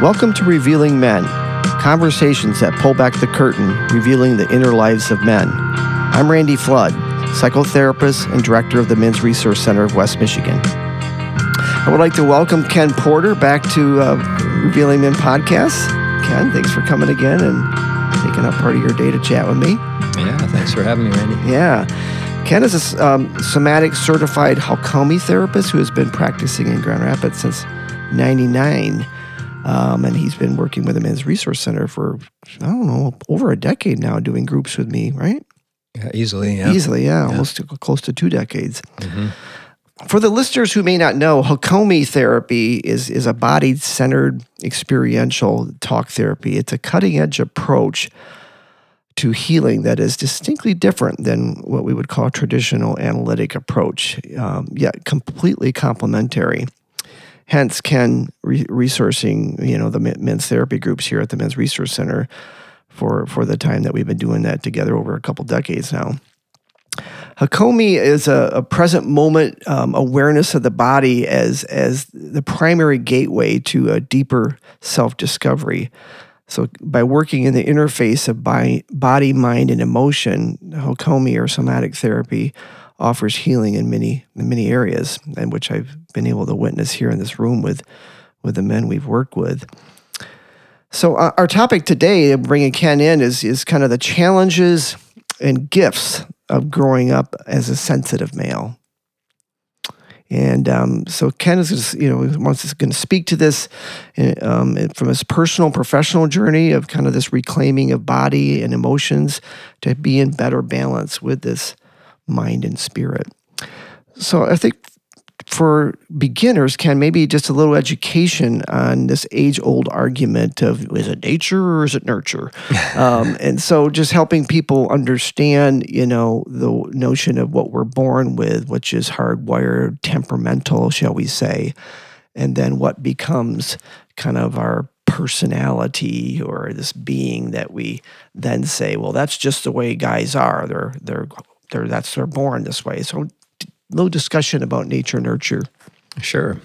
Welcome to Revealing Men, conversations that pull back the curtain, revealing the inner lives of men. I'm Randy Flood, psychotherapist and director of the Men's Resource Center of West Michigan. I would like to welcome Ken Porter back to uh, Revealing Men podcast. Ken, thanks for coming again and taking up part of your day to chat with me. Yeah, thanks for having me, Randy. Yeah. Ken is a um, somatic certified Hakomi therapist who has been practicing in Grand Rapids since 99. Um, and he's been working with the Men's Resource Center for, I don't know, over a decade now, doing groups with me, right? Yeah, easily. Yeah. Easily, yeah, yeah. almost close to two decades. Mm-hmm. For the listeners who may not know, Hakomi therapy is, is a body centered experiential talk therapy. It's a cutting edge approach to healing that is distinctly different than what we would call traditional analytic approach, um, yet completely complementary. Hence, Ken re- resourcing you know the men's therapy groups here at the Men's Resource Center for for the time that we've been doing that together over a couple decades now. Hakomi is a, a present moment um, awareness of the body as as the primary gateway to a deeper self discovery. So, by working in the interface of body, mind, and emotion, Hakomi or somatic therapy offers healing in many in many areas, and which I've been able to witness here in this room with with the men we've worked with. So uh, our topic today, bringing Ken in, is is kind of the challenges and gifts of growing up as a sensitive male. And um, so Ken is, you know, wants going to speak to this uh, um, from his personal, professional journey of kind of this reclaiming of body and emotions to be in better balance with this mind and spirit. So I think for beginners, Ken, maybe just a little education on this age old argument of is it nature or is it nurture? um, and so just helping people understand, you know, the notion of what we're born with, which is hardwired, temperamental, shall we say, and then what becomes kind of our personality or this being that we then say, well, that's just the way guys are. They're they're they're that's they're born this way. So little discussion about nature nurture. Sure.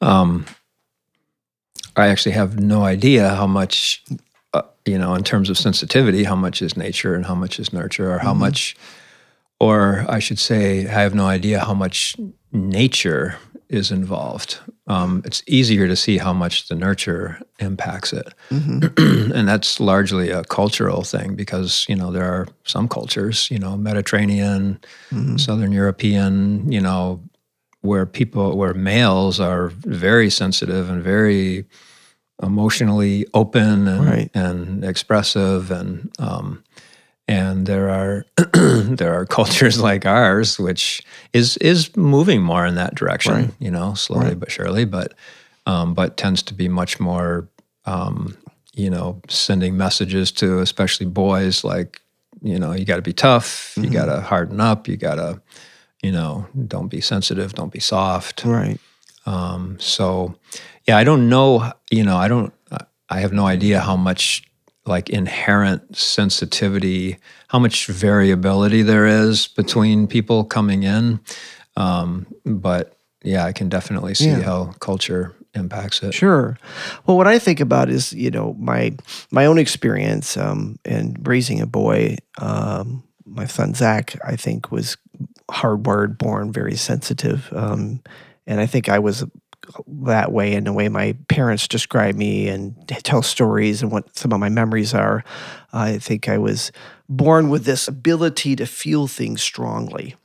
Um, I actually have no idea how much, uh, you know, in terms of sensitivity, how much is nature and how much is nurture, or how mm-hmm. much, or I should say, I have no idea how much nature is involved. Um, it's easier to see how much the nurture impacts it, mm-hmm. and that's largely a cultural thing because you know there are some cultures, you know, Mediterranean, mm-hmm. Southern European, you know, where people where males are very sensitive and very emotionally open and, right. and expressive and um, and there are there are cultures like ours which is is moving more in that direction right. you know slowly right. but surely but um, but tends to be much more um, you know sending messages to especially boys like you know you got to be tough mm-hmm. you got to harden up you got to you know don't be sensitive don't be soft right um, so yeah i don't know you know i don't i have no idea how much like inherent sensitivity, how much variability there is between people coming in. Um, but yeah, I can definitely see yeah. how culture impacts it. Sure. Well, what I think about is you know my my own experience um, in raising a boy. Um, my son Zach, I think, was hardwired, born very sensitive, um, and I think I was that way in the way my parents describe me and tell stories and what some of my memories are. I think I was born with this ability to feel things strongly.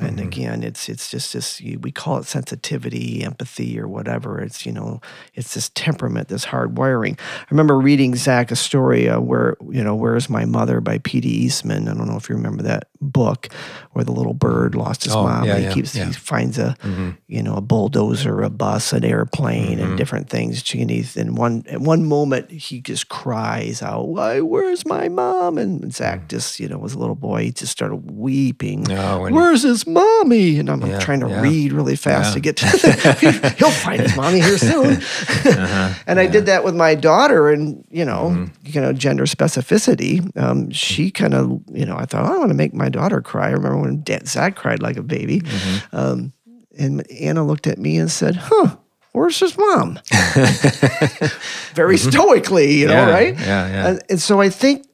And mm-hmm. again, it's it's just this we call it sensitivity, empathy, or whatever. It's you know, it's this temperament, this hard wiring. I remember reading Zach a story uh, where you know, "Where's My Mother" by P.D. Eastman. I don't know if you remember that book, where the little bird lost his oh, mom. Yeah, he yeah, keeps yeah. he finds a mm-hmm. you know a bulldozer, a bus, an airplane, mm-hmm. and different things. And he's in one at one moment he just cries out, "Why? Where's my mom?" And Zach mm. just you know was a little boy. He just started weeping. Oh, Where's his mommy? And I'm yeah, trying to yeah. read really fast yeah. to get to the, he'll find his mommy here soon. uh-huh, and I did that with my daughter and, you know, mm-hmm. you know, gender specificity. Um, she kind of, you know, I thought, oh, I want to make my daughter cry. I remember when Dad, Zach cried like a baby. Mm-hmm. Um, and Anna looked at me and said, huh, where's his mom? Very stoically, you know, Mm-hmm. Right? yeah, yeah. And, and so I think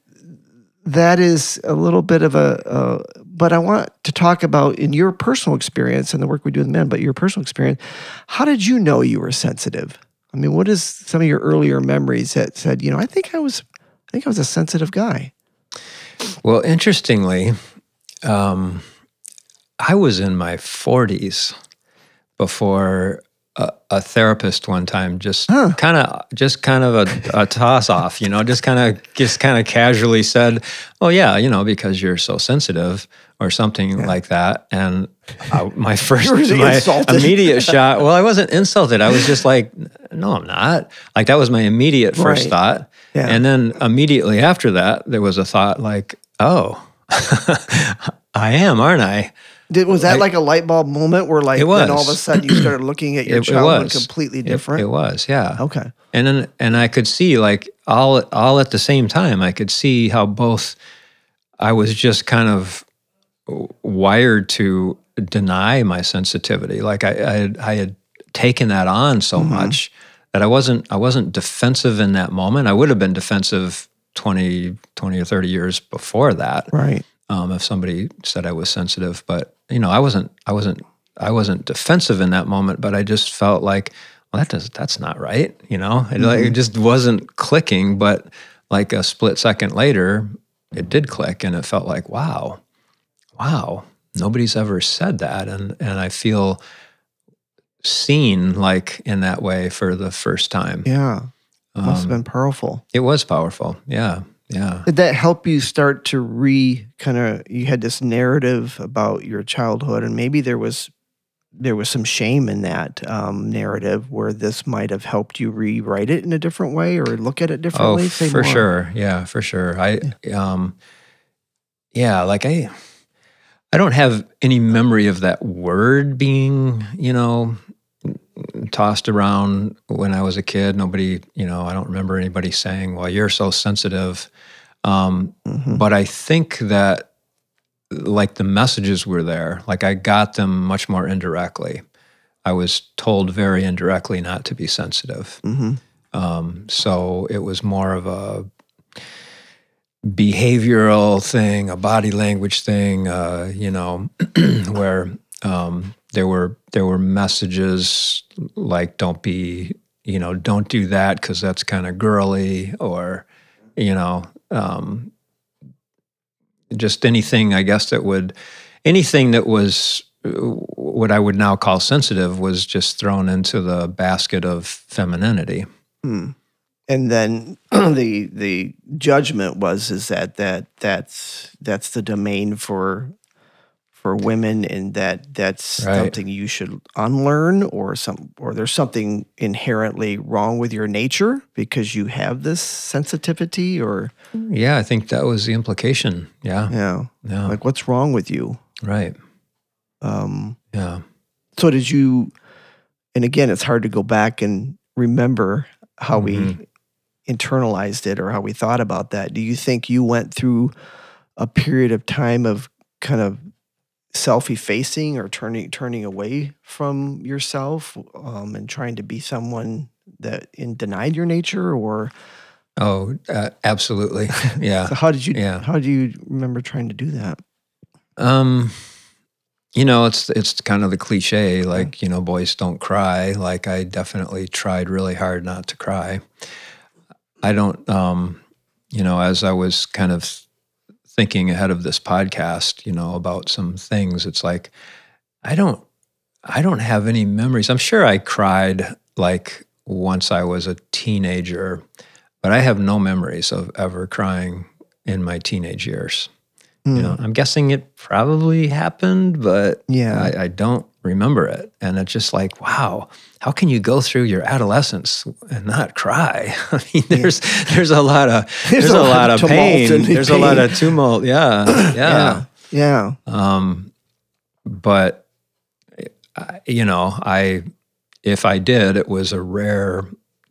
that is a little bit of a, uh, but I want to talk about in your personal experience and the work we do with men, but your personal experience, how did you know you were sensitive? I mean, what is some of your earlier memories that said, you know, I think I was, I think I was a sensitive guy. Well, interestingly, um, I was in my 40s before a, a therapist one time just kind of just kind of a, a toss off, you know, just kind of just kind of casually said, "Oh yeah, you know, because you're so sensitive." Or something like that, and I, my first, my insulted. immediate shot. Well, I wasn't insulted. I was just like, "No, I'm not." Like that was my immediate first Right. thought, Yeah. and then immediately after that, there was a thought like, "Oh, I am, aren't I?" Did, was that like a light bulb moment where like It then all of a sudden you started looking at your It- it childhood was. completely different? It, was, yeah. Okay. And then, and I could see like all all at the same time. I could see how both I was just kind of wired to deny my sensitivity. Like I, I had, I had taken that on so much that I wasn't I wasn't defensive in that moment. I would have been defensive 20, 20 or 30 years before that Right. um, if somebody said I was sensitive. But you know, I wasn't. I wasn't. I wasn't defensive in that moment. But I just felt like, well, that does. That's not right. You know, it, like, it just wasn't clicking. But like a split second later, it did click, and it felt like, wow, wow, nobody's ever said that, and and I feel seen like in that way for the first time. Yeah. Must have Um, been powerful. It was powerful. Yeah, yeah. Did that help you start to re kind of you had this narrative about your childhood and maybe there was there was some shame in that um, narrative where this might have helped you rewrite it in a different way or look at it differently? Oh, for more. sure. Yeah, for sure. I, um, yeah, like I, I don't have any memory of that word being, you know, tossed around when I was a kid. Nobody, you know, I don't remember anybody saying, "Well, you're so sensitive." Um, Mhm. But I think that, like, the messages were there. Like, I got them much more indirectly. I was told very indirectly not to be sensitive. Mhm. Um, so it was more of a behavioral thing, a body language thing, uh, you know, where um, there were there were messages like "Don't be," you know, "Don't do that" because that's kind of girly, or you know, um, just anything I guess that would anything that was uh, what I would now call sensitive was just thrown into the basket of femininity. Hmm. And then the the judgment was is that that that's that's the domain for for women and that that's Right. something you should unlearn or some or there's something inherently wrong with your nature because you have this sensitivity or Yeah, I think that was the implication. Yeah, yeah yeah, like what's wrong with you right. um Yeah. so did you and again it's hard to go back and remember how we internalized it or how we thought about that do you think you went through a period of time of kind of self-effacing or turning turning away from yourself um, and trying to be someone that in denied your nature or Oh, uh, absolutely. Yeah. so how did you Yeah. how do you remember trying to do that Um, you know, it's it's kind of the cliche, like you know, boys don't cry. Like I definitely tried really hard not to cry. I don't, um, you know, as I was kind of thinking ahead of this podcast, you know, about some things, it's like I don't, I don't have any memories. I'm sure I cried like once I was a teenager, but I have no memories of ever crying in my teenage years. Hmm. You know, I'm guessing it probably happened, but Yeah. I, I don't remember it. And it's just like, wow, how can you go through your adolescence and not cry? I mean, there's there's a lot of there's, a, lot of pain. and There's a lot of tumult. Yeah, yeah. yeah Um, but you know, I if I did, it was a rare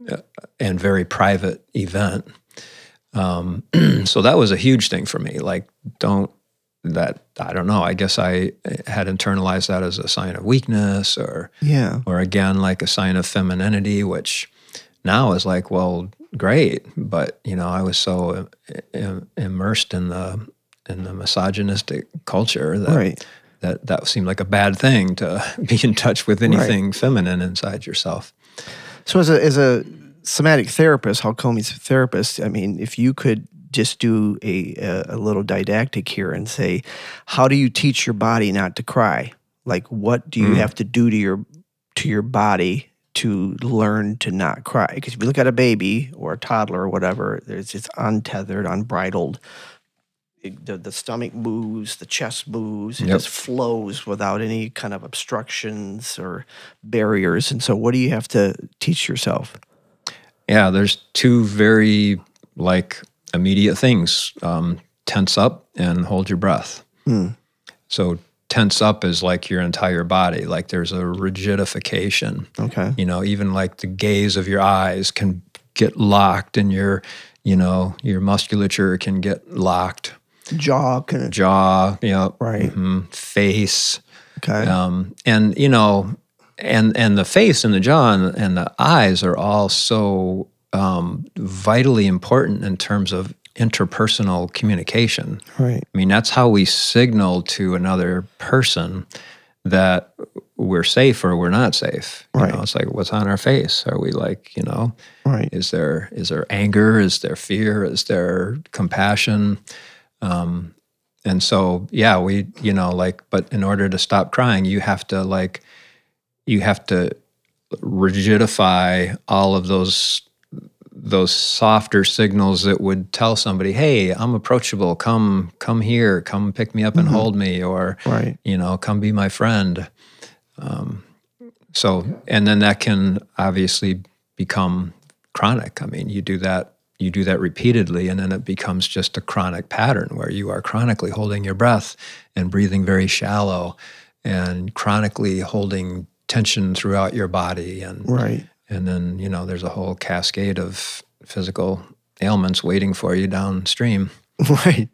uh, and very private event. Um, so that was a huge thing for me. Like, don't that I don't know. I guess I eh, had internalized that as a sign of weakness, or Yeah. or again like a sign of femininity, which now is like, well, great, but you know, I was so im- immersed in the in the misogynistic culture that Right. that that seemed like a bad thing to be in touch with anything feminine inside yourself. So as a as a somatic therapist, Hakomi's therapist, I mean, if you could just do a, a a little didactic here and say, how do you teach your body not to cry? Like, what do you hmm. have to do to your to your body to learn to not cry? Because if you look at a baby or a toddler or whatever, there's it's untethered, unbridled. It- the, the stomach moves, the chest moves, it Yep. just flows without any kind of obstructions or barriers. And so, what do you have to teach yourself? Yeah, there's two very like immediate things: um, tense up and hold your breath. Hmm. So tense up is like your entire body. Like there's a rigidification. Okay. You know, even like the gaze of your eyes can get locked, and your, you know, your musculature can get locked. Jaw can. Jaw, you know, Right. mhm, face, Okay. um, and you know, and and the face and the jaw and, and the eyes are all so um, vitally important in terms of interpersonal communication. right. I mean, that's how we signal to another person that we're safe or we're not safe. You Right. know, it's like what's on our face. Are we like, you know, Right. is there is there anger? Is there fear? Is there compassion? Um, and so, yeah, we, you know, like, but in order to stop crying, you have to like, you have to rigidify all of those those softer signals that would tell somebody, "Hey, I'm approachable. Come, come here. Come pick me up and hold me," or Right. you know, come be my friend. Um, so, and then that can obviously become chronic. I mean, you do that, you do that repeatedly, and then it becomes just a chronic pattern where you are chronically holding your breath and breathing very shallow, and chronically holding tension throughout your body, and Right. and then you know, there's a whole cascade of physical ailments waiting for you downstream. Right.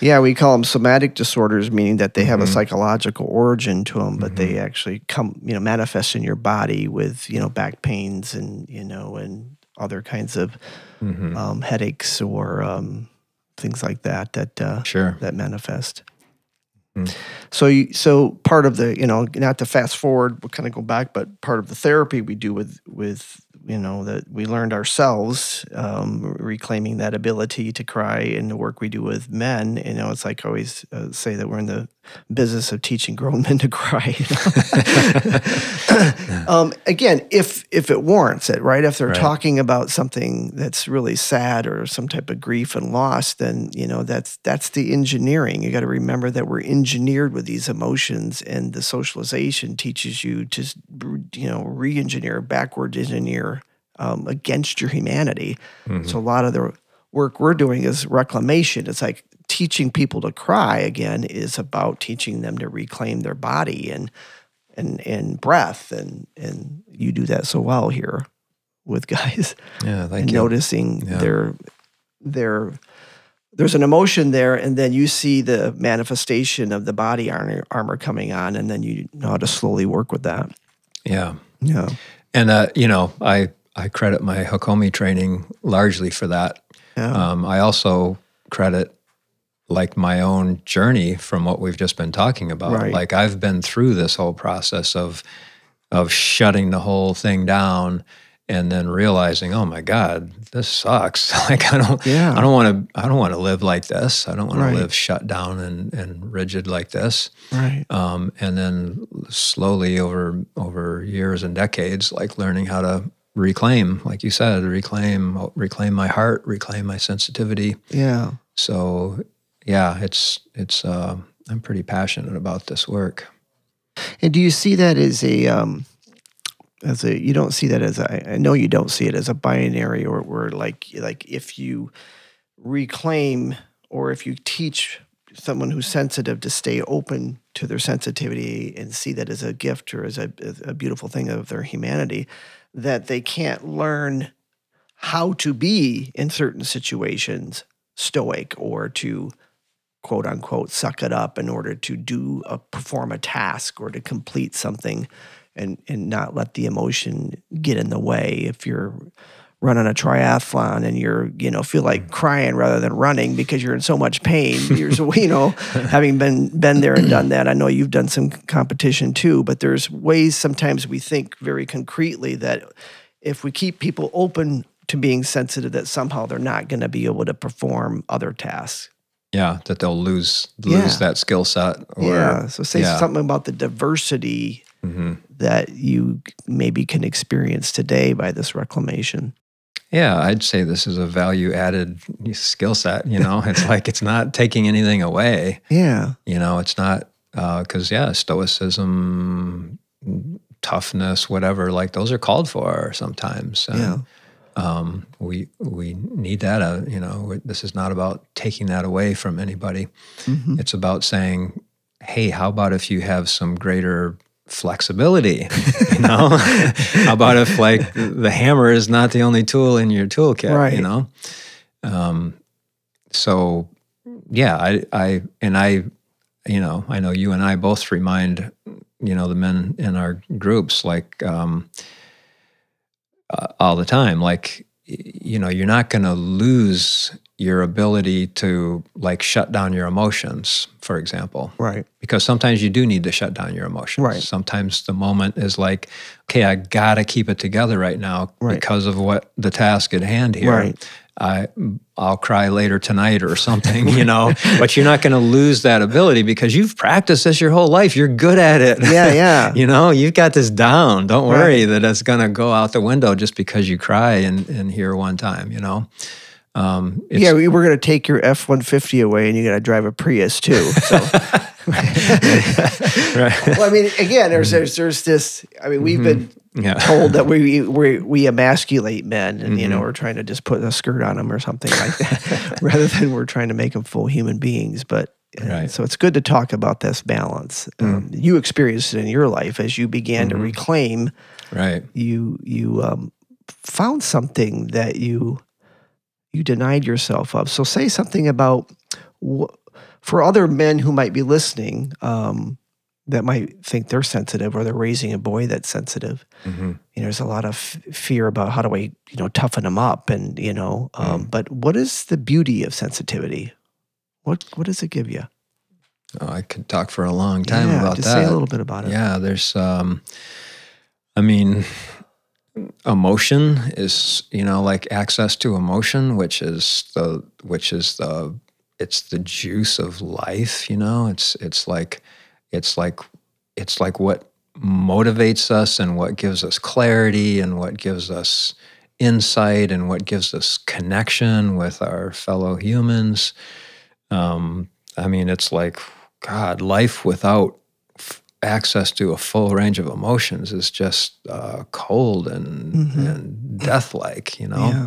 yeah, we call them somatic disorders, meaning that they have Mm-hmm. a psychological origin to them, but they actually come, you know, manifest in your body with, you know, back pains and, you know, and other kinds of Mm-hmm. um, headaches or um, things like that that uh, Sure. that manifest. Mm. So, you, so part of the, you know, not to fast forward, we'll kind of go back, but part of the therapy we do with, with, you know, that we learned ourselves, um, reclaiming that ability to cry in the work we do with men. You know, it's like I always uh, say that we're in the business of teaching grown men to cry. um, again, if if it warrants it, right? If they're Right. talking about something that's really sad or some type of grief and loss, then you know that's that's the engineering. You got to remember that we're engineered with these emotions, and the socialization teaches you to you know re-engineer, backward engineer um, against your humanity. So a lot of the work we're doing is reclamation. It's like teaching people to cry again is about teaching them to reclaim their body and and and breath and and you do that so well here with guys Yeah, thank and you. noticing Yeah. their their there's an emotion there and then you see the manifestation of the body armor, armor coming on and then you know how to slowly work with that Yeah. yeah And uh, you know, I I credit my Hakomi training largely for that. yeah Um, I also credit like my own journey from what we've just been talking about. Right. Like I've been through this whole process of of shutting the whole thing down and then realizing, oh my God, this sucks. like I don't Yeah. I don't want to I don't want to live like this. I don't Right. to live shut down and, and rigid like this. right um, and then slowly over over years and decades, like learning how to reclaim, like you said, reclaim reclaim my heart, reclaim my sensitivity. yeah So yeah, it's it's uh, I'm pretty passionate about this work. And do you see that as a um, as a you don't see that as a I know you don't see it as a binary or where like like if you reclaim or if you teach someone who's sensitive to stay open to their sensitivity and see that as a gift or as a, as a beautiful thing of their humanity that they can't learn how to be in certain situations stoic or to quote unquote suck it up in order to do a perform a task or to complete something and and not let the emotion get in the way. If you're running a triathlon and you're you know feel like crying rather than running because you're in so much pain you're so, you know having been been there and done that i know you've done some competition too but there's ways sometimes we think very concretely that if we keep people open to being sensitive that somehow they're not going to be able to perform other tasks yeah that they'll lose lose Yeah. that skill set or yeah so say yeah. something about the diversity hmm that you maybe can experience today by this reclamation Yeah, I'd say this is a value added skill set. You know, it's like it's not taking anything away. yeah You know, it's not because yeah, stoicism, toughness, whatever. Like those are called for sometimes. And, yeah um, we we need that. Uh, you know, this is not about taking that away from anybody. Mhm. It's about saying, hey, how about if you have some greater flexibility? You know, how about if like the hammer is not the only tool in your toolkit? Right. You know, um, so yeah, I I and I, you know, I know you and I both remind you know the men in our groups like. Um, uh, all the time. Like, you know, you're not going to lose your ability to like shut down your emotions, for example, right because sometimes you do need to shut down your emotions. Right. Sometimes the moment is like, okay, I got to keep it together right now Right. because of what the task at hand here. Right. I I'll cry later tonight or something, you know. but you're not going to lose that ability because you've practiced this your whole life. You're good at it. yeah yeah You know, you've got this down. Don't worry Right. that it's going to go out the window just because you cry in, in here one time, you know? Um, it's, yeah, we were going to take your F one fifty away, and you got to drive a Prius too. So, right. well, I mean, again, there's there's there's this. I mean, we've been Yeah. told that we we we emasculate men, and you know, Mhm. we're trying to just put a skirt on them or something like that, rather than we're trying to make them full human beings. But uh, Right. so it's good to talk about this balance. Um, you experienced it in your life as you began to Mhm. reclaim. Right. You you um, found something that you you denied yourself of. So say something about wh- for other men who might be listening um, that might think they're sensitive or they're raising a boy that's sensitive. hmm You know, there's a lot of f- fear about how do I you know toughen them up and you know. Um, But what is the beauty of sensitivity? What what does it give you? Oh, I could talk for a long time yeah, about just that. say a little bit about it. Yeah, there's um I mean emotion is, you know, like access to emotion, which is the which is the it's the juice of life, you know? It's it's like it's like it's like what motivates us and what gives us clarity and what gives us insight and what gives us connection with our fellow humans. Um, I mean, it's like God, life without f- access to a full range of emotions is just uh, cold and Mhm. and death-like, you know. Yeah.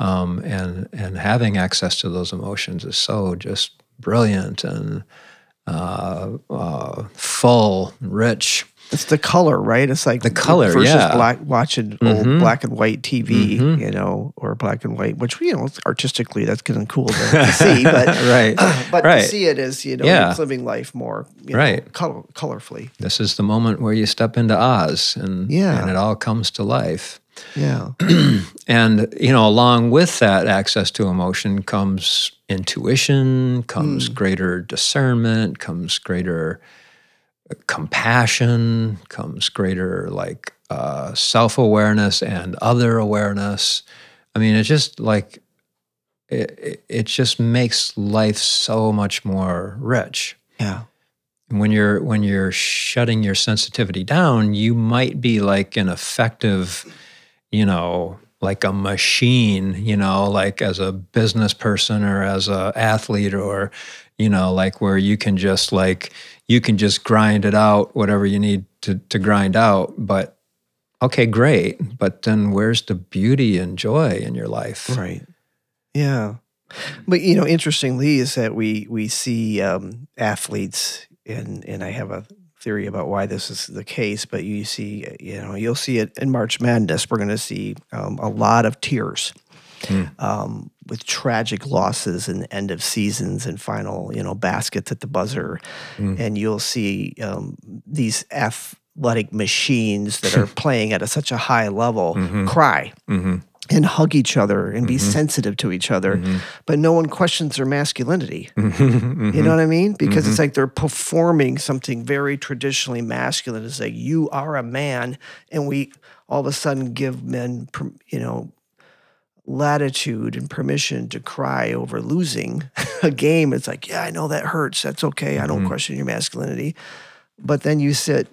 Um, and and having access to those emotions is so just brilliant and uh, uh, full, rich. It's the color, right? It's like The color, versus yeah. black watching old Mhm. black and white TV, Mhm. you know, or black and white, which you know artistically that's kind of cool to, to see, but right, but Right. to see it as you know Yeah. living life more you know, Right. color, colorfully. this is the moment where you step into Oz, and Yeah. and it all comes to life. Yeah, and you know along with that access to emotion comes intuition comes greater discernment comes greater compassion comes greater like uh, self-awareness and other awareness. I mean it's just like it, it, it just makes life so much more rich. Yeah, when you're when you're shutting your sensitivity down you might be like an effective you know like a machine you know like as a business person or as a athlete or you know like where you can just like you can just grind it out whatever you need to to grind out but okay great but then where's the beauty and joy in your life right, yeah. But you know, interestingly, is that we we see um, athletes, and and I have a theory about why this is the case. But you see, you know, you'll see it in March Madness. We're going to see um, a lot of tears um, with tragic losses and end of seasons and final, you know, baskets at the buzzer. And you'll see um, these athletic machines that are playing at a, such a high level cry and hug each other and be mm-hmm. sensitive to each other, mm-hmm. but no one questions their masculinity. Mm-hmm. You know what I mean? Because it's like they're performing something very traditionally masculine. It's like you are a man, and we all of a sudden give men, you know, latitude and permission to cry over losing a game. It's like, yeah, I know that hurts. That's okay. I don't question your masculinity. But then you sit,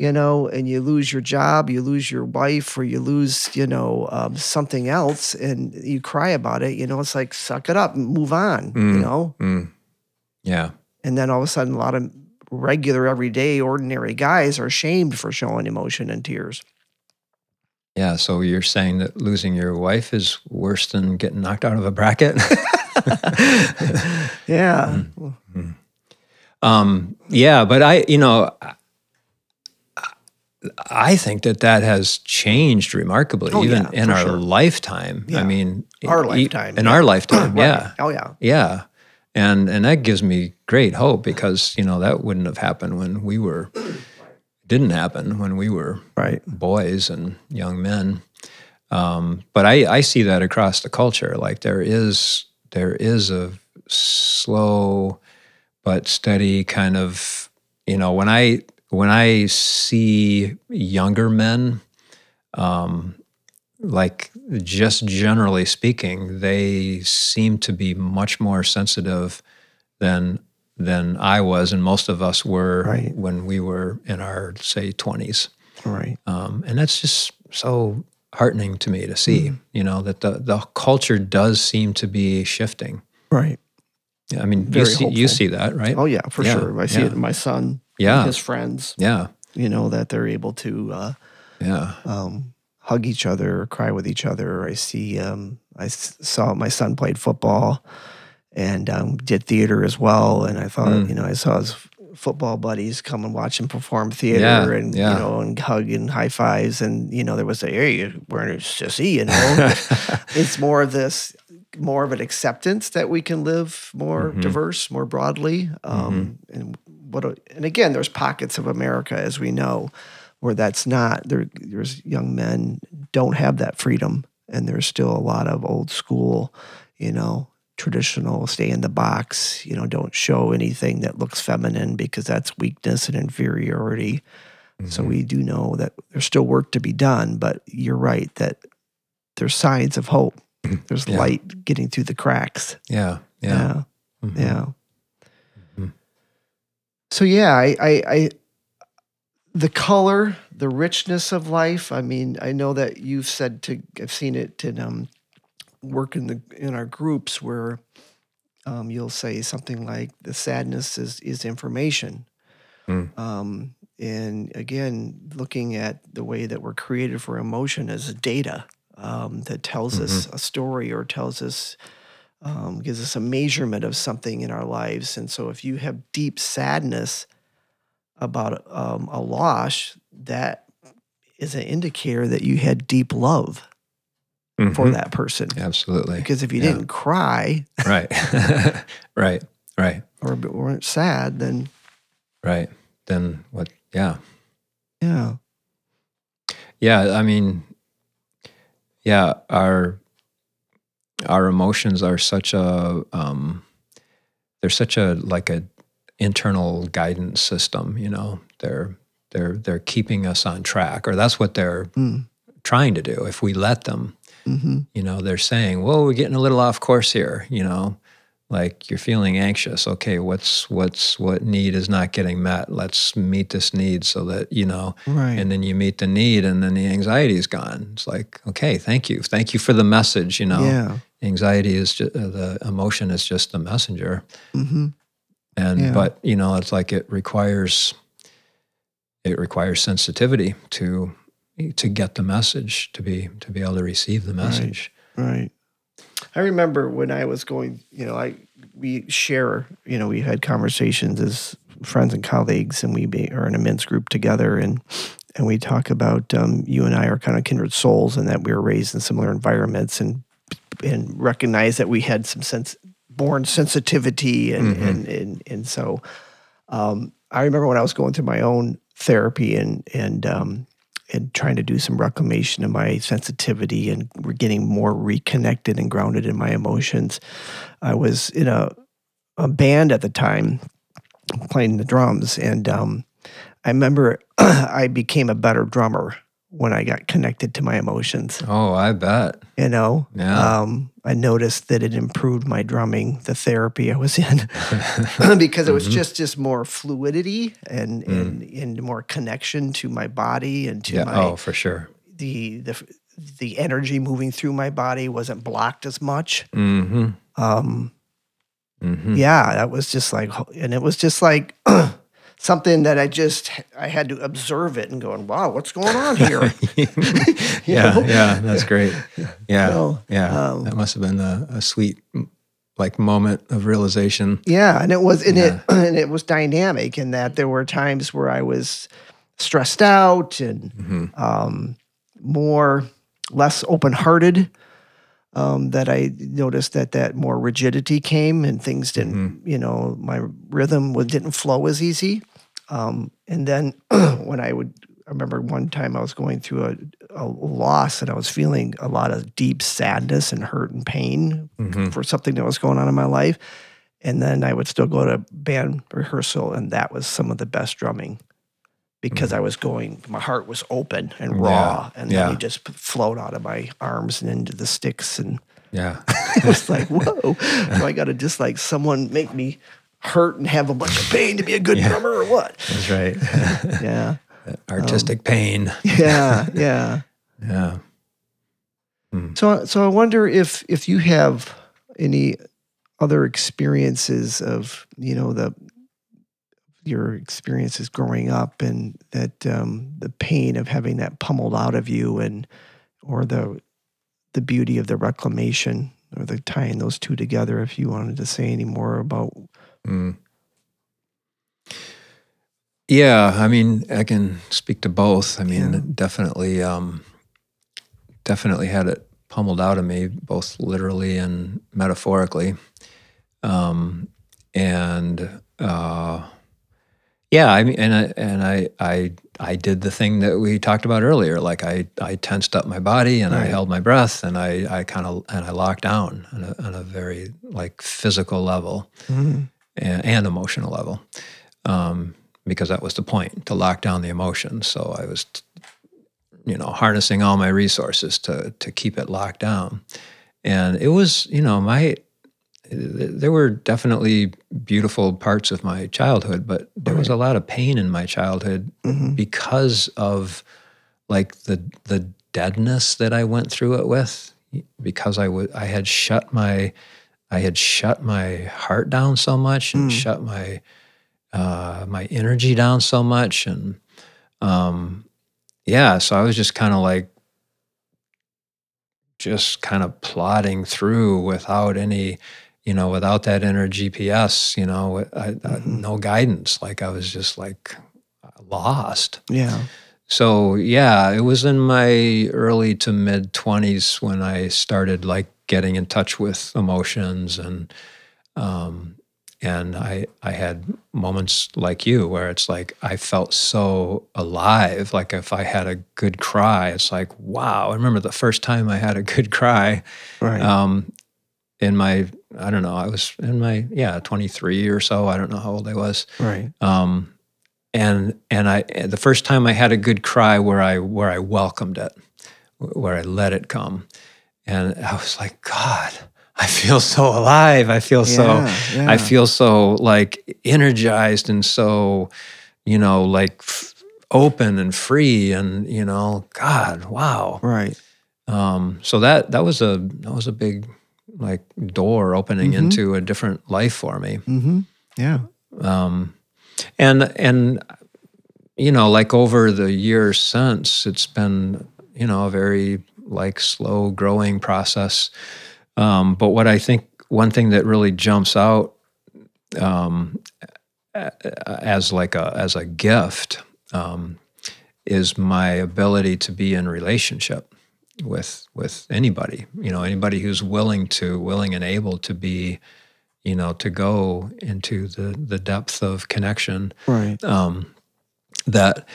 you know, and you lose your job, you lose your wife, or you lose, you know, um, something else, and you cry about it. You know, it's like suck it up, move on. You know, Mm. Yeah. and then all of a sudden, a lot of regular, everyday, ordinary guys are shamed for showing emotion and tears. Yeah. So you're saying that losing your wife is worse than getting knocked out of a bracket? Yeah, um, yeah. But I, you know, I- I think that that has changed remarkably, Oh, even yeah, in our sure. lifetime. I mean, Our lifetime, In yeah. our lifetime. Yeah. Oh yeah. Yeah. And and that gives me great hope because, you know, that wouldn't have happened when we were didn't happen when we were Right. boys and young men. Um, but I, I see that across the culture. Like there is there is a slow but steady kind of you know when I when I see younger men, um, like just generally speaking, they seem to be much more sensitive than than I was, and most of us were Right. when we were in our say twenties. Right. Um, and that's just so heartening to me to see, you know, that the, the culture does seem to be shifting. Right. Yeah, I mean, you Very see, you see that, right? Oh yeah, for Yeah, sure. I see yeah. it in my son, Yeah. his friends. Yeah. You know that they're able to uh, Yeah. um, hug each other, or cry with each other. I see. Um, I saw my son played football and um, did theater as well. And I thought, Mm. you know, I saw his football buddies come and watch him perform theater, Yeah, and yeah. you know, and hug and high fives. And you know, there was a hey, you're wearing a sissy. You know, it's more of this more of an acceptance that we can live more Mm-hmm. diverse more broadly um, and what a, and again there's pockets of america as we know where that's not there there's young men don't have that freedom and there's still a lot of old school you know traditional stay in the box you know don't show anything that looks feminine because that's weakness and inferiority so we do know that there's still work to be done but you're right that there's signs of hope there's Yeah. light getting through the cracks Yeah. Yeah. yeah Mhm. yeah. So yeah, I, I, I, the color, the richness of life. I mean, I know that you've said to, I've seen it in um, work in the in our groups where um, you'll say something like, "The sadness is is information." Mm. Um, and again, looking at the way that we're created for emotion as data um, that tells us a story or tells us um, gives us a measurement of something in our lives. And so, if you have deep sadness about um, a loss, that is an indicator that you had deep love for Mhm. that person. Absolutely. Because if you Yeah. didn't cry Right. right. Right. or weren't sad, then Right. Then what? Yeah. yeah, Yeah, I mean, yeah, our our emotions are such a um, they're such a like a internal guidance system. You know, they're they're they're keeping us on track, or that's what they're Mm. trying to do. If we let them, hmm you know, they're saying, "Well, we're getting a little off course here." You know, like you're feeling anxious. Okay, what's what's what need is not getting met? Let's meet this need so that you know right, and then you meet the need and then the anxiety is gone it's like okay thank you thank you for the message you know yeah, anxiety is just uh, the emotion is just the messenger hmm and Yeah. but you know it's like it requires it requires sensitivity to to get the message to be to be able to receive the message right. I remember when I was going, you know, I we share, you know, we had conversations as friends and colleagues, and we be, are an immense group together, and and we talk about um, you and I are kind of kindred souls, and that we were raised in similar environments, and and recognize that we had some sense born sensitivity and and, and and so um, I remember when I was going through my own therapy and and um, and trying to do some reclamation of my sensitivity and we're getting more reconnected and grounded in my emotions. I was in a a band at the time playing the drums and um, I remember I became a better drummer when I got connected to my emotions. Oh, I bet. You know, Yeah. um, I noticed that it improved my drumming, the therapy I was in, because it was Mm-hmm. just just more fluidity and and, and more connection to my body and to Mm. Yeah. my Oh, for sure. the the the energy moving through my body wasn't blocked as much. Mm-hmm. Um, Mm-hmm. yeah, that was just like, and it was just like something that I just I had to observe it and going, wow, what's going on here? yeah, know? yeah, that's great. Yeah, So, yeah, um, that must have been a, a sweet, like moment of realization. Yeah, and it was and Yeah. it and it was dynamic in that there were times where I was stressed out and Mhm. um, more less open hearted. Um, that I noticed that that more rigidity came and things didn't, you know, my rhythm was, didn't flow as easy. Um, and then when I would, I remember one time I was going through a, a loss and I was feeling a lot of deep sadness and hurt and pain Mhm. for something that was going on in my life. And then I would still go to band rehearsal, and that was some of the best drumming because I was going, my heart was open and raw, and yeah. then it just flowed out of my arms and into the sticks. And Yeah, it was like, whoa, do I got to just like someone make me hurt and have a bunch of pain to be a good drummer or what? that's right. Yeah. Artistic pain. Yeah. Yeah. Yeah. So, so I wonder if if you have any other experiences of you know the your experiences growing up and that um, the pain of having that pummeled out of you and or the the beauty of the reclamation or the tying those two together. If you wanted to say any more about Mm. Yeah, I mean, I can speak to both. I mean, Yeah. definitely, um, definitely had it pummeled out of me, both literally and metaphorically. Um, and uh, yeah, I mean, and I and I I I did the thing that we talked about earlier. Like I I tensed up my body and I held my breath and I I kind of and I locked down on a, on a very like physical level and, and emotional level um, because that was the point to lock down the emotions. So I was, you know, harnessing all my resources to to keep it locked down, and it was, you know, my there were definitely beautiful parts of my childhood, but there was a lot of pain in my childhood because of like the the deadness that I went through it with because I would I had shut my I had shut my heart down so much and shut my uh, my energy down so much and um, yeah so I was just kind of like just kind of plodding through without any you know without that inner GPS you know I, I, no guidance. Like I was just like lost. Yeah. So yeah, it was in my early to mid twenties when I started like getting in touch with emotions and um, and I I had moments like you where it's like I felt so alive. Like if I had a good cry, it's like wow. I remember the first time I had a good cry. right Um, in my I don't know, I was in my yeah twenty three or so. I don't know how old I was right um, and and I the first time I had a good cry where I where I welcomed it, where I let it come, and I was like, God, I feel so alive. I feel so Yeah, yeah. I feel so like energized and so you know like f- open and free and you know God, wow. right Um, so that that was a that was a big like door opening Mhm. into a different life for me mm-hmm. yeah um, and and you know like over the years since it's been you know a very like slow growing process um, but what i think one thing that really jumps out um, as like a as a gift um, is my ability to be in relationship with with anybody. You know, anybody who's willing to, willing and able to be, you know, to go into the the depth of connection. Right. Um, that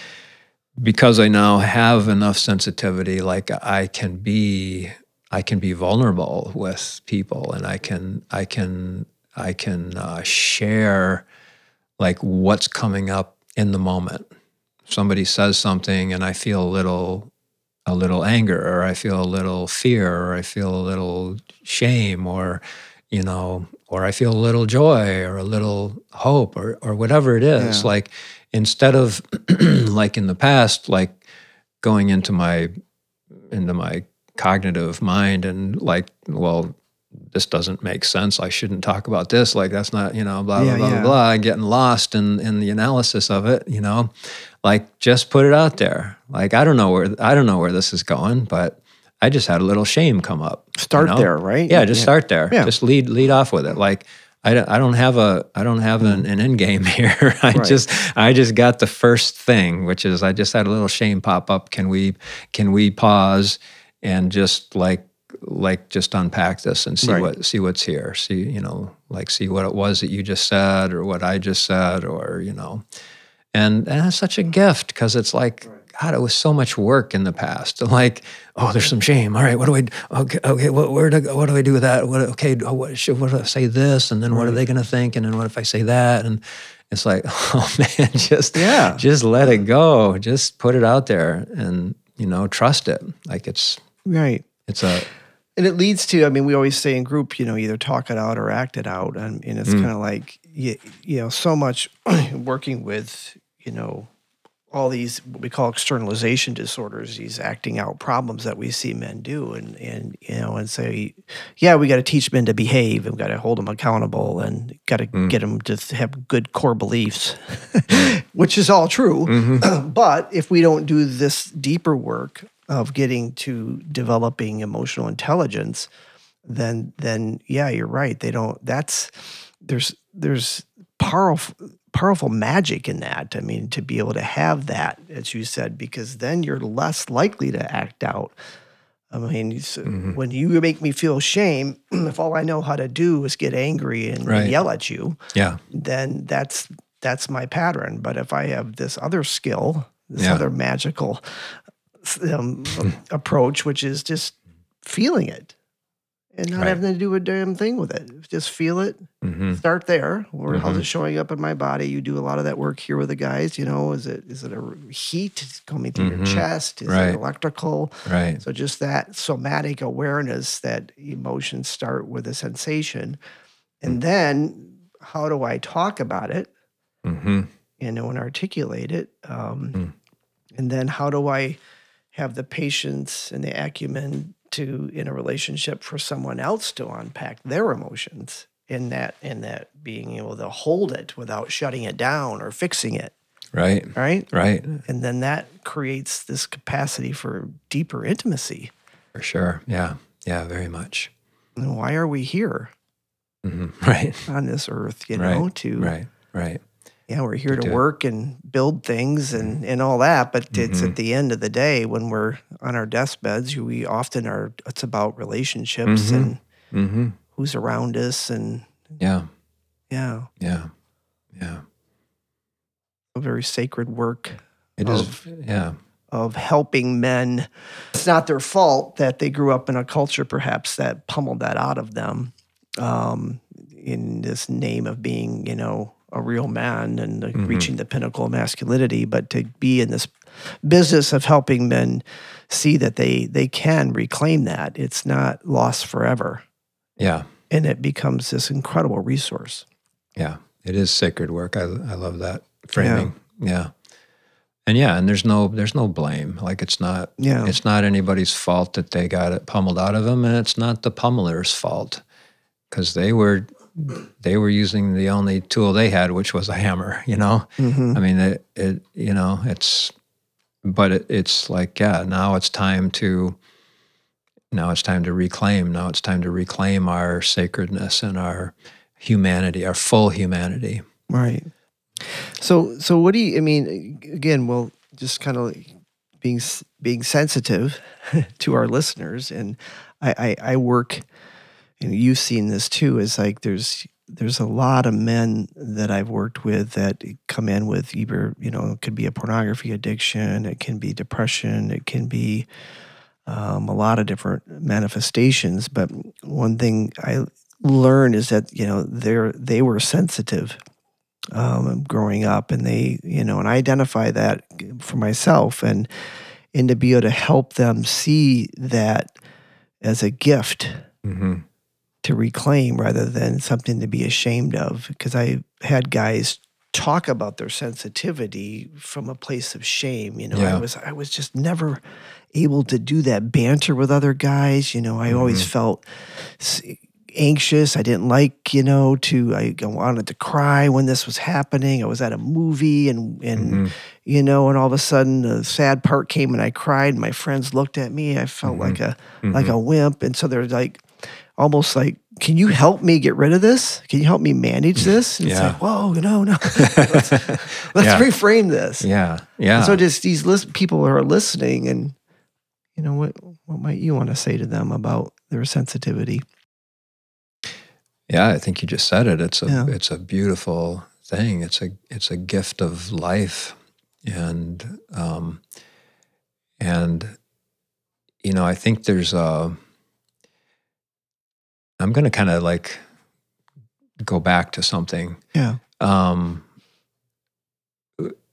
because I now have enough sensitivity, like I can be, I can be vulnerable with people, and I can, I can, I can uh, share like what's coming up in the moment. Somebody says something, and I feel a little, a little anger, or I feel a little fear, or I feel a little shame, or you know, or I feel a little joy, or a little hope, or or whatever it is. Yeah. Like instead of like in the past, like going into my into my cognitive mind and like, well, this doesn't make sense. I shouldn't talk about this. Like that's not, you know, blah Yeah, blah blah yeah. blah blah. Getting lost in in the analysis of it, you know, like just put it out there. Like I don't know where I don't know where this is going, but I just had a little shame come up. you Start know? there, right? Yeah, just start there. Yeah. Just lead lead off with it. Like I don't, I don't have a I don't have an, an end game here. I Right. just I just got the first thing, which is I just had a little shame pop up. Can we can we pause and just like like just unpack this and see Right. what see what's here. See you know like see what it was that you just said or what I just said or you know, and, and that's such a gift because it's like. God, it was so much work in the past. Like, oh, there's some shame. All right, what do I? do? Okay, okay, what, where do, what do I do with that? What, okay, oh, what should what if I say this? And then what are they going to think? And then what if I say that? And it's like, oh man, just Yeah. just let it go. Just put it out there, and you know, trust it. Like it's Right. it's a And it leads to, I mean, we always say in group, you know, either talk it out or act it out. And, and it's mm. kind of like, you, you know, so much working with, you know, all these what we call externalization disorders, these acting out problems that we see men do, and and you know, and say, yeah, we got to teach men to behave, and we got to hold them accountable, and got mm. to get them to have good core beliefs, mm. which is all true. Mm-hmm. but if we don't do this deeper work of getting to developing emotional intelligence, then then yeah, you're right. They don't. That's there's there's powerful powerful magic in that. I mean, to be able to have that, as you said, because then you're less likely to act out. I mean, it's- when you make me feel shame, if all I know how to do is get angry and, and Right. yell at you, yeah, then that's that's my pattern. But if I have this other skill, this Yeah. other magical um, approach, which is just feeling it and not Right. having to do a damn thing with it, just feel it. hmm Start there. Or how's Mhm. it showing up in my body? You do a lot of that work here with the guys. You know, is it is it a heat coming through your Mhm. chest? Is Right. it electrical? right, So just that somatic awareness that emotions start with a sensation. And then how do I talk about it, hmm you know, and articulate it? Um, Mm. And then how do I have the patience and the acumen to, in a relationship, for someone else to unpack their emotions in that, in that being able to hold it without shutting it down or fixing it, right, right? right, And then that creates this capacity for deeper intimacy. for sure. Yeah, yeah, very much. And why are we here hmm Right, on this earth? You know, Right, to right, right. Yeah, we're here to do it. work and build things and and all that. But it's Mhm. at the end of the day when we're on our deathbeds, we often are. It's about relationships Mhm. and hmm who's around us, and Yeah, yeah, yeah, yeah. a very sacred work It is. Of- Yeah, of helping men. It's not their fault that they grew up in a culture, perhaps, that pummeled that out of them um, in this name of being, you know, a real man and Mhm. reaching the pinnacle of masculinity. But to be in this business of helping men see that they they can reclaim that, it's not lost forever, yeah, and it becomes this incredible resource. yeah. It is sacred work. I I love that framing. Yeah. And yeah, and there's no there's no blame. Like it's not Yeah. it's not anybody's fault that they got it pummeled out of them, and it's not the pummeler's fault because they were they were using the only tool they had, which was a hammer. You know, Mhm. I mean, it, it you know, it's, but it, it's like, yeah, now it's time to, now it's time to reclaim. Now it's time to reclaim our sacredness and our humanity, our full humanity. Right. So, so what do you? I mean, again, we'll just kind of being being sensitive to our listeners, and I, I I work, and you've seen this too. Is like there's there's a lot of men that I've worked with that come in with either you know it could be a pornography addiction, it can be depression, it can be um, a lot of different manifestations. But one thing I learned is that you know they're they were sensitive um, growing up, and they you know, and I identify that for myself, and and to be able to help them see that as a gift hmm to reclaim rather than something to be ashamed of. Because I had guys talk about their sensitivity from a place of shame. You know, Yeah. I was I was just never able to do that banter with other guys. You know, I always mm-hmm. felt anxious. I didn't like, you know, to I wanted to cry when this was happening. I was at a movie and and mm-hmm. you know, and all of a sudden the sad part came and I cried. And my friends looked at me. I felt like mm-hmm. a like a wimp. And so they're like almost like, can you help me get rid of this? Can you help me manage this? And It's like, whoa, no, no. let's let's Yeah. reframe this. Yeah. Yeah. And so just these list- people who are listening and you know what what might you want to say to them about their sensitivity? Yeah, I think you just said it. It's a Yeah. it's a beautiful thing. It's a it's a gift of life, and um, and you know, I think there's a. I'm going to kind of like go back to something. Yeah. Um,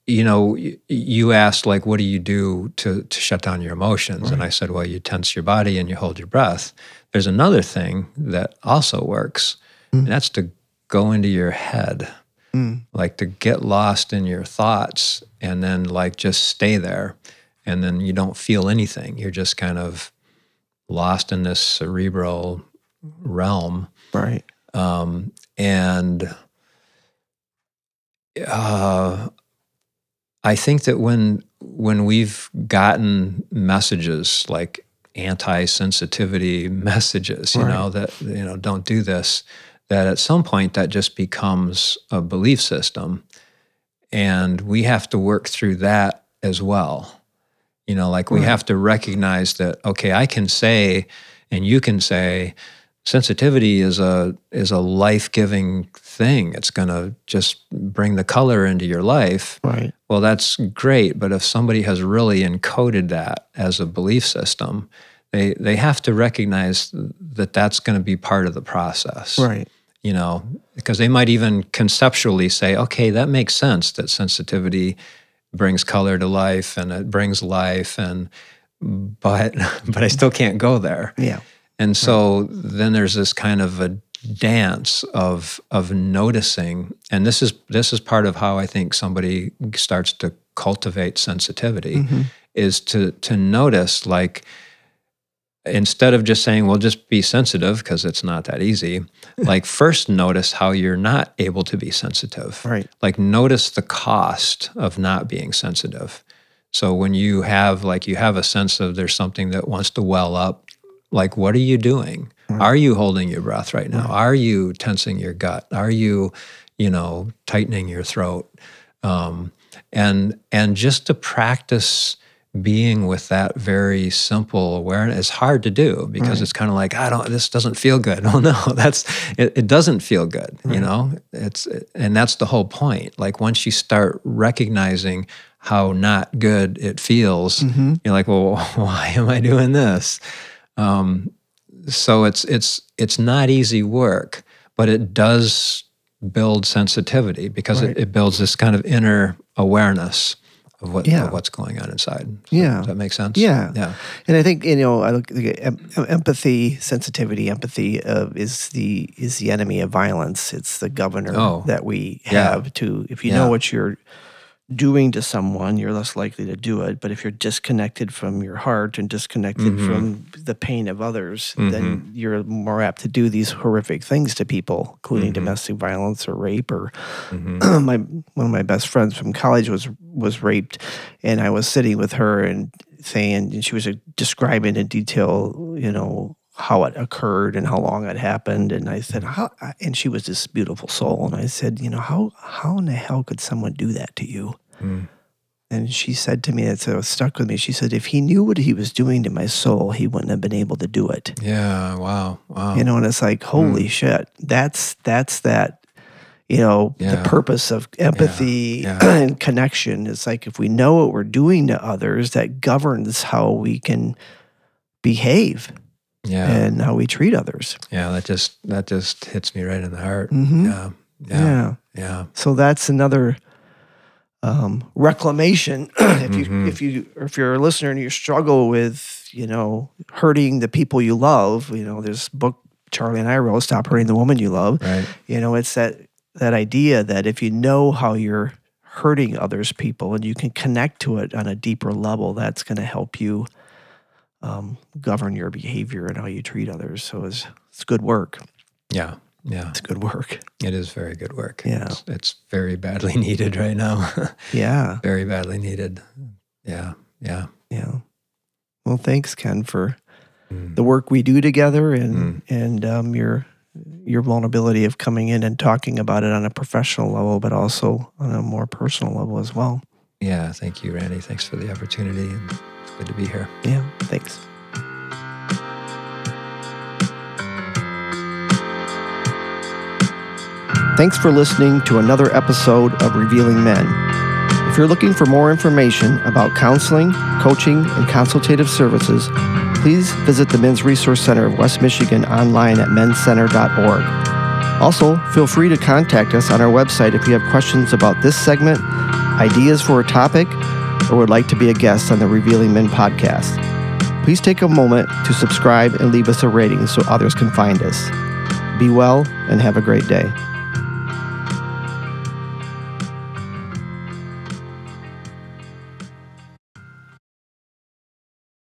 you know, you asked like, what do you do to to shut down your emotions? And I said, well, you tense your body and you hold your breath. There's another thing that also works, Mm. and that's to go into your head, Mm. like to get lost in your thoughts and then like just stay there. And then you don't feel anything. You're just kind of lost in this cerebral realm. Right. Um, and uh, I think that when when we've gotten messages like anti-sensitivity messages, you Right. know that you know don't do this, that at some point that just becomes a belief system, and we have to work through that as well. You know, like we Right. have to recognize that okay, I can say, and you can say, sensitivity is a is a life-giving thing. It's going to just bring the color into your life. Right. Well, that's great, but if somebody has really encoded that as a belief system, they they have to recognize that that's going to be part of the process. Right. You know, because they might even conceptually say, "Okay, that makes sense that sensitivity brings color to life and it brings life and but but I still can't go there." Yeah. And so then there's this kind of a dance of of noticing, and this is this is part of how I think somebody starts to cultivate sensitivity Mhm. is to to notice like instead of just saying well just be sensitive because it's not that easy like first notice how you're not able to be sensitive Right. like notice the cost of not being sensitive so when you have like you have a sense of there's something that wants to well up like what are you doing are you holding your breath right now are you tensing your gut are you you know tightening your throat um, and and just to practice being with that very simple awareness is hard to do because Right. it's kind of like I don't this doesn't feel good. Oh no, that's it, it doesn't feel good, you know? It's and that's the whole point. Like once you start recognizing how not good it feels, Mhm. you're like, well, why am I doing this? Um, so it's it's it's not easy work, but it does build sensitivity because Right. it, it builds this kind of inner awareness of what Yeah. of what's going on inside. Yeah. Does that make sense? Yeah. Yeah. And I think you know, I look em- empathy, sensitivity, empathy uh, is the is the enemy of violence. It's the governor Oh. that we Yeah. have to. If you Yeah. know what you're doing to someone, you're less likely to do it. But if you're disconnected from your heart and disconnected Mhm. from the pain of others, Mm-hmm. then you're more apt to do these horrific things to people, including Mhm. domestic violence or rape or Mhm. my one of my best friends from college was was raped, and I was sitting with her and saying, and she was uh, describing in detail, you know, how it occurred and how long it happened. And I said, how? And she was this beautiful soul, and I said, you know, how how in the hell could someone do that to you? Mm. and she said to me, it so stuck with me. She said, if he knew what he was doing to my soul, he wouldn't have been able to do it. Yeah. Wow. Wow. You know, and it's like, holy shit, that's that's that. You know, Yeah. the purpose of empathy Yeah. and connection is like if we know what we're doing to others, that governs how we can behave yeah. and how we treat others. yeah. That just that just hits me right in the heart. Mhm. Yeah. Yeah. yeah. Yeah. So that's another um, reclamation. if you Mhm. if you or if you're a listener and you struggle with you know hurting the people you love, you know, there's book Charlie and I wrote, "Stop Hurting the Woman You Love." Right. You know, it's that that idea that if you know how you're hurting others people and you can connect to it on a deeper level, that's going to help you um, govern your behavior and how you treat others. So it's it's good work. Yeah. Yeah. It's good work. It is very good work. Yeah. It's, it's very badly needed right now. Yeah. very badly needed. Yeah. Yeah. Yeah. Well, thanks, Ken, for Mm. the work we do together and and um, your your vulnerability of coming in and talking about it on a professional level, but also on a more personal level as well. Yeah. Thank you, Randy. Thanks for the opportunity. And it's good to be here. Yeah. Thanks. Thanks for listening to another episode of Revealing Men. If you're looking for more information about counseling, coaching, and consultative services, please visit the Men's Resource Center of West Michigan online at menscenter.org. Also, feel free to contact us on our website if you have questions about this segment, ideas for a topic, or would like to be a guest on the Revealing Men podcast. Please take a moment to subscribe and leave us a rating so others can find us. Be well and have a great day.